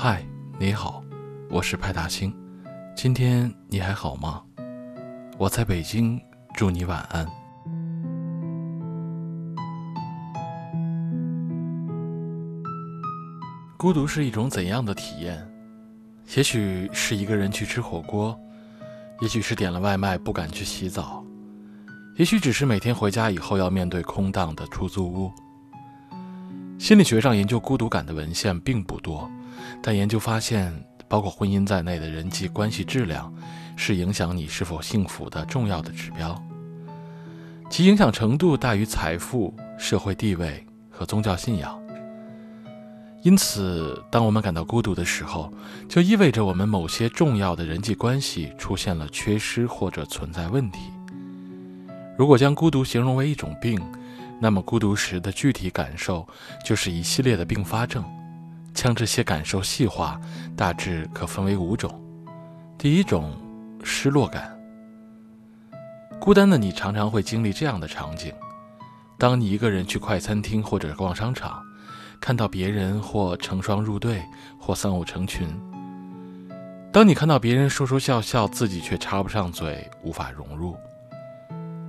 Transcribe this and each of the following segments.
嗨，你好，我是派大星。今天你还好吗？我在北京，祝你晚安。孤独是一种怎样的体验？也许是一个人去吃火锅，也许是点了外卖不敢去洗澡，也许只是每天回家以后要面对空荡的出租屋。心理学上研究孤独感的文献并不多，但研究发现，包括婚姻在内的人际关系质量是影响你是否幸福的重要的指标，其影响程度大于财富、社会地位和宗教信仰。因此，当我们感到孤独的时候，就意味着我们某些重要的人际关系出现了缺失或者存在问题。如果将孤独形容为一种病，那么孤独时的具体感受就是一系列的并发症。将这些感受细化，大致可分为五种。第一种，失落感。孤单的你常常会经历这样的场景：当你一个人去快餐厅或者逛商场。看到别人或成双入对，或三五成群。当你看到别人说说笑笑，自己却插不上嘴，无法融入；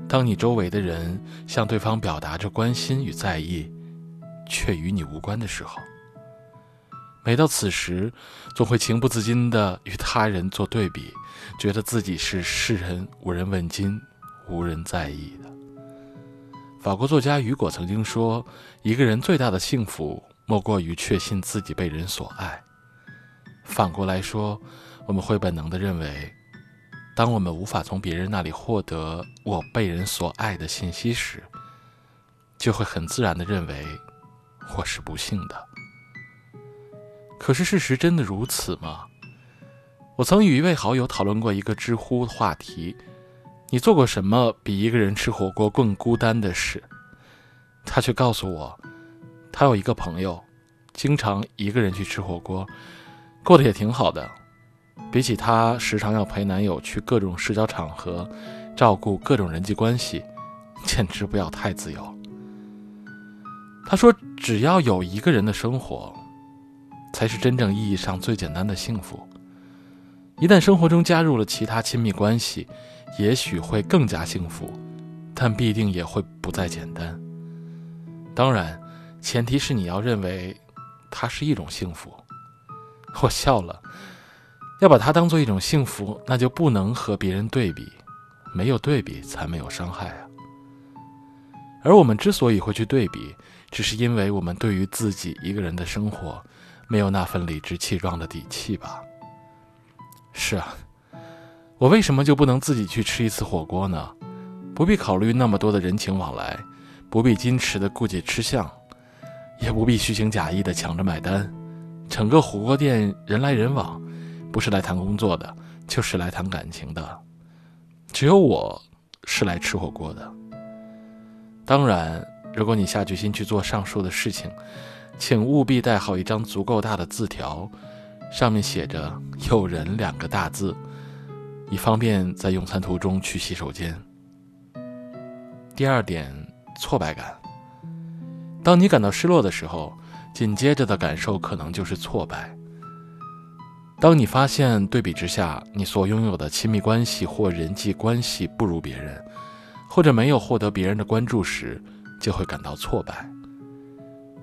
当你周围的人向对方表达着关心与在意，却与你无关的时候，每到此时，总会情不自禁地与他人做对比，觉得自己是世人无人问津、无人在意的。法国作家雨果曾经说：“一个人最大的幸福，莫过于确信自己被人所爱。”反过来说，我们会本能地认为，当我们无法从别人那里获得我被人所爱的信息时，就会很自然地认为我是不幸的。可是，事实真的如此吗？我曾与一位好友讨论过一个知乎话题。你做过什么比一个人吃火锅更孤单的事？他却告诉我，他有一个朋友，经常一个人去吃火锅，过得也挺好的。比起她时常要陪男友去各种社交场合，照顾各种人际关系，简直不要太自由。她说，只要有一个人的生活，才是真正意义上最简单的幸福。一旦生活中加入了其他亲密关系，也许会更加幸福，但必定也会不再简单。当然，前提是你要认为它是一种幸福。我笑了，要把它当做一种幸福，那就不能和别人对比，没有对比才没有伤害啊。而我们之所以会去对比，只是因为我们对于自己一个人的生活，没有那份理直气壮的底气吧。是啊，我为什么就不能自己去吃一次火锅呢？不必考虑那么多的人情往来，不必矜持的顾忌吃相，也不必虚情假意的抢着买单。整个火锅店人来人往，不是来谈工作的，就是来谈感情的。只有我是来吃火锅的。当然，如果你下决心去做上述的事情，请务必带好一张足够大的字条。上面写着“有人”两个大字，以方便在用餐途中去洗手间。第二点，挫败感。当你感到失落的时候，紧接着的感受可能就是挫败。当你发现对比之下，你所拥有的亲密关系或人际关系不如别人，或者没有获得别人的关注时，就会感到挫败。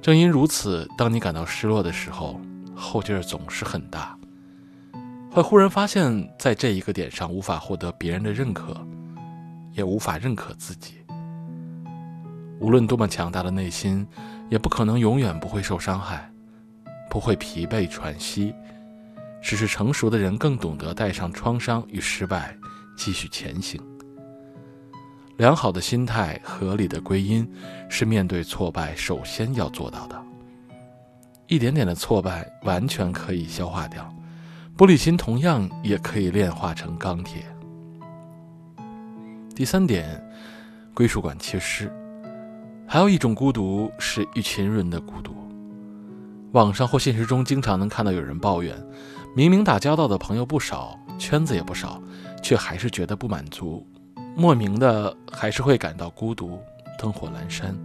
正因如此，当你感到失落的时候，后劲儿总是很大，会忽然发现，在这一个点上无法获得别人的认可，也无法认可自己。无论多么强大的内心，也不可能永远不会受伤害，不会疲惫喘息。只是成熟的人更懂得带上创伤与失败，继续前行。良好的心态、合理的归因，是面对挫败首先要做到的。一点点的挫败完全可以消化掉，玻璃心同样也可以炼化成钢铁。第三点，归属感缺失。还有一种孤独是一群人的孤独。网上或现实中经常能看到有人抱怨，明明打交道的朋友不少，圈子也不少，却还是觉得不满足，莫名的还是会感到孤独，灯火阑珊。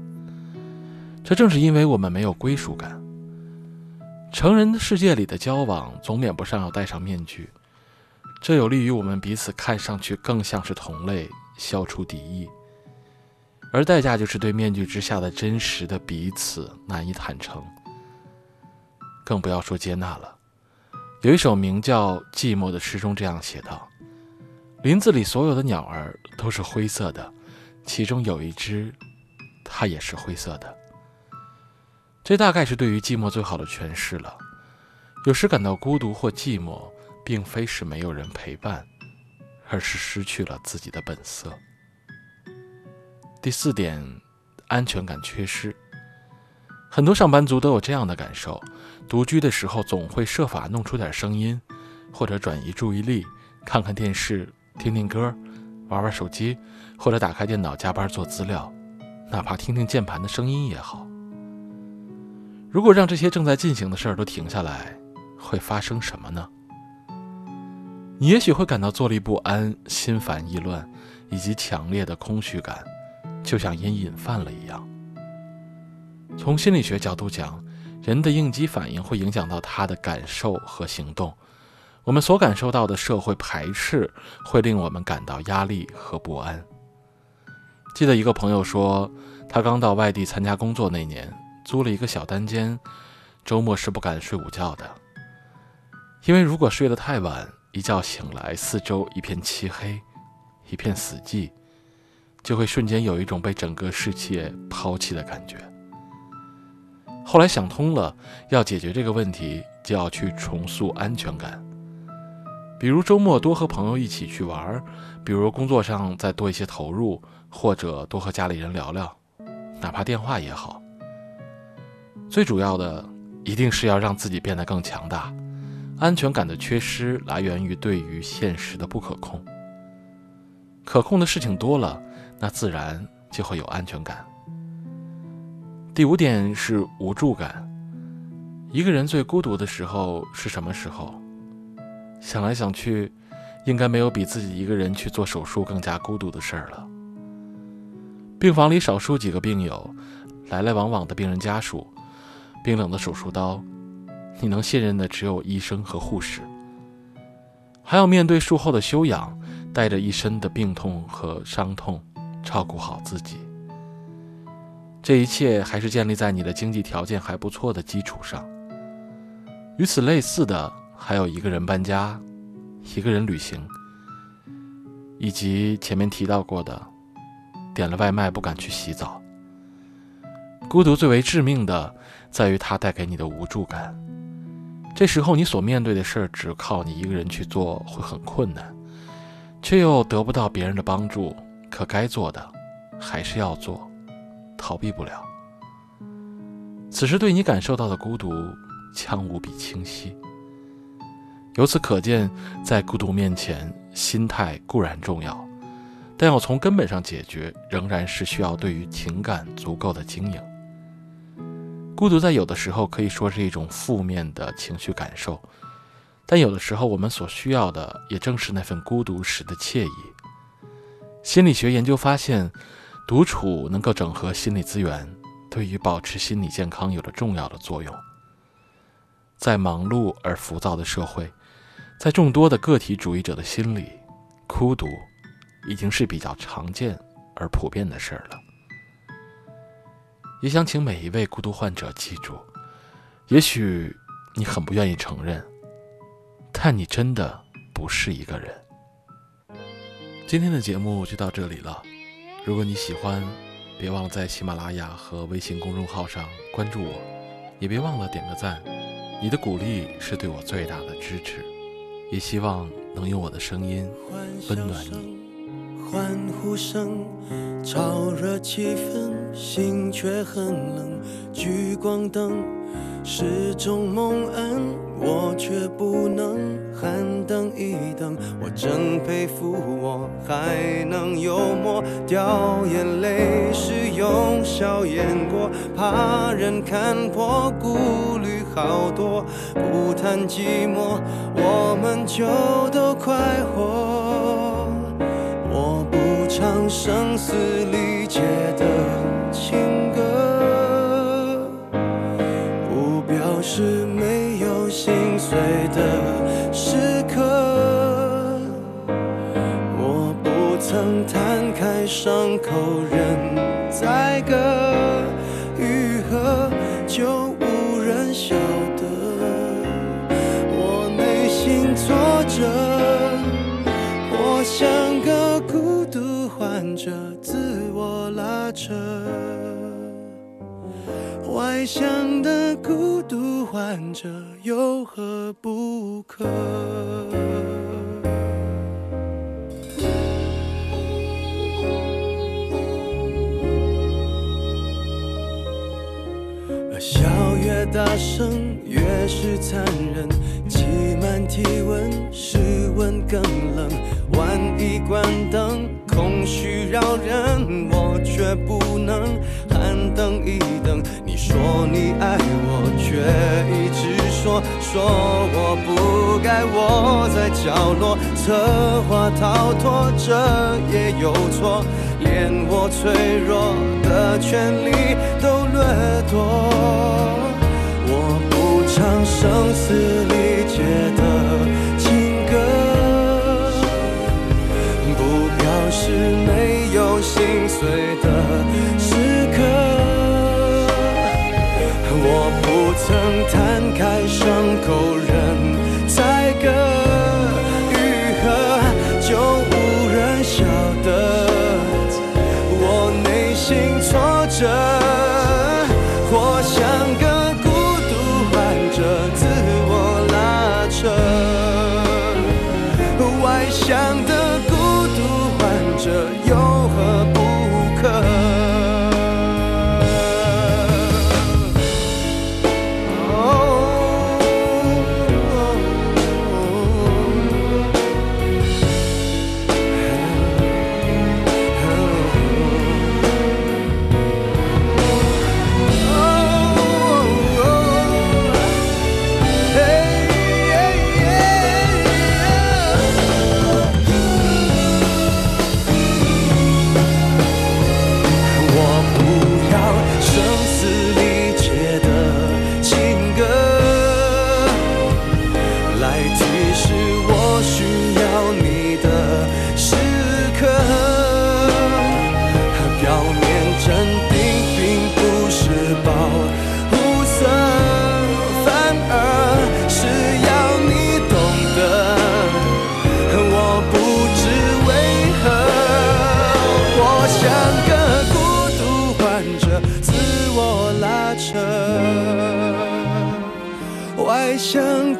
这正是因为我们没有归属感。成人的世界里的交往，总免不上要戴上面具，这有利于我们彼此看上去更像是同类，消除敌意。而代价就是对面具之下的真实的彼此难以坦诚，更不要说接纳了。有一首名叫《寂寞》的诗中这样写道：“林子里所有的鸟儿都是灰色的，其中有一只，它也是灰色的。”这大概是对于寂寞最好的诠释了。有时感到孤独或寂寞，并非是没有人陪伴，而是失去了自己的本色。第四点，安全感缺失。很多上班族都有这样的感受：独居的时候，总会设法弄出点声音，或者转移注意力，看看电视、听听歌、玩玩手机，或者打开电脑加班做资料，哪怕听听键盘的声音也好。如果让这些正在进行的事儿都停下来，会发生什么呢？你也许会感到坐立不安、心烦意乱，以及强烈的空虚感，就像烟瘾犯了一样。从心理学角度讲，人的应激反应会影响到他的感受和行动。我们所感受到的社会排斥，会令我们感到压力和不安。记得一个朋友说，他刚到外地参加工作那年。租了一个小单间，周末是不敢睡午觉的，因为如果睡得太晚，一觉醒来四周一片漆黑，一片死寂，就会瞬间有一种被整个世界抛弃的感觉。后来想通了，要解决这个问题，就要去重塑安全感，比如周末多和朋友一起去玩，比如工作上再多一些投入，或者多和家里人聊聊，哪怕电话也好。最主要的，一定是要让自己变得更强大。安全感的缺失来源于对于现实的不可控。可控的事情多了，那自然就会有安全感。第五点是无助感。一个人最孤独的时候是什么时候？想来想去，应该没有比自己一个人去做手术更加孤独的事儿了。病房里少数几个病友，来来往往的病人家属。冰冷的手术刀，你能信任的只有医生和护士，还要面对术后的休养，带着一身的病痛和伤痛，照顾好自己。这一切还是建立在你的经济条件还不错的基础上。与此类似的，还有一个人搬家，一个人旅行，以及前面提到过的，点了外卖不敢去洗澡。孤独最为致命的。在于它带给你的无助感。这时候，你所面对的事儿只靠你一个人去做会很困难，却又得不到别人的帮助。可该做的还是要做，逃避不了。此时对你感受到的孤独将无比清晰。由此可见，在孤独面前，心态固然重要，但要从根本上解决，仍然是需要对于情感足够的经营。孤独在有的时候可以说是一种负面的情绪感受，但有的时候我们所需要的也正是那份孤独时的惬意。心理学研究发现，独处能够整合心理资源，对于保持心理健康有着重要的作用。在忙碌而浮躁的社会，在众多的个体主义者的心里，孤独已经是比较常见而普遍的事儿了。也想请每一位孤独患者记住，也许你很不愿意承认，但你真的不是一个人。今天的节目就到这里了，如果你喜欢，别忘了在喜马拉雅和微信公众号上关注我，也别忘了点个赞，你的鼓励是对我最大的支持，也希望能用我的声音温暖你。欢呼声，炒热气氛，心却很冷。聚光灯是种蒙恩，我却不能喊等一等。我真佩服，我还能幽默，掉眼泪是用笑掩过，怕人看破，顾虑好多。不谈寂寞，我们就都快活。唱声嘶力竭伤口任宰割愈合，就无人晓得我内心挫折。我像个孤独患者，自我拉扯。外向的孤独患者有何不可？越大声，越是残忍。挤满体温，室温更冷。万一关灯，空虚扰人，我却不能喊等一等。你说你爱我，却一直说说我不该窝在角落，策划逃脱，这也有错。连我脆弱的权利都掠夺，唱声嘶力竭的情歌，不表示没有心碎的时刻。我不曾摊想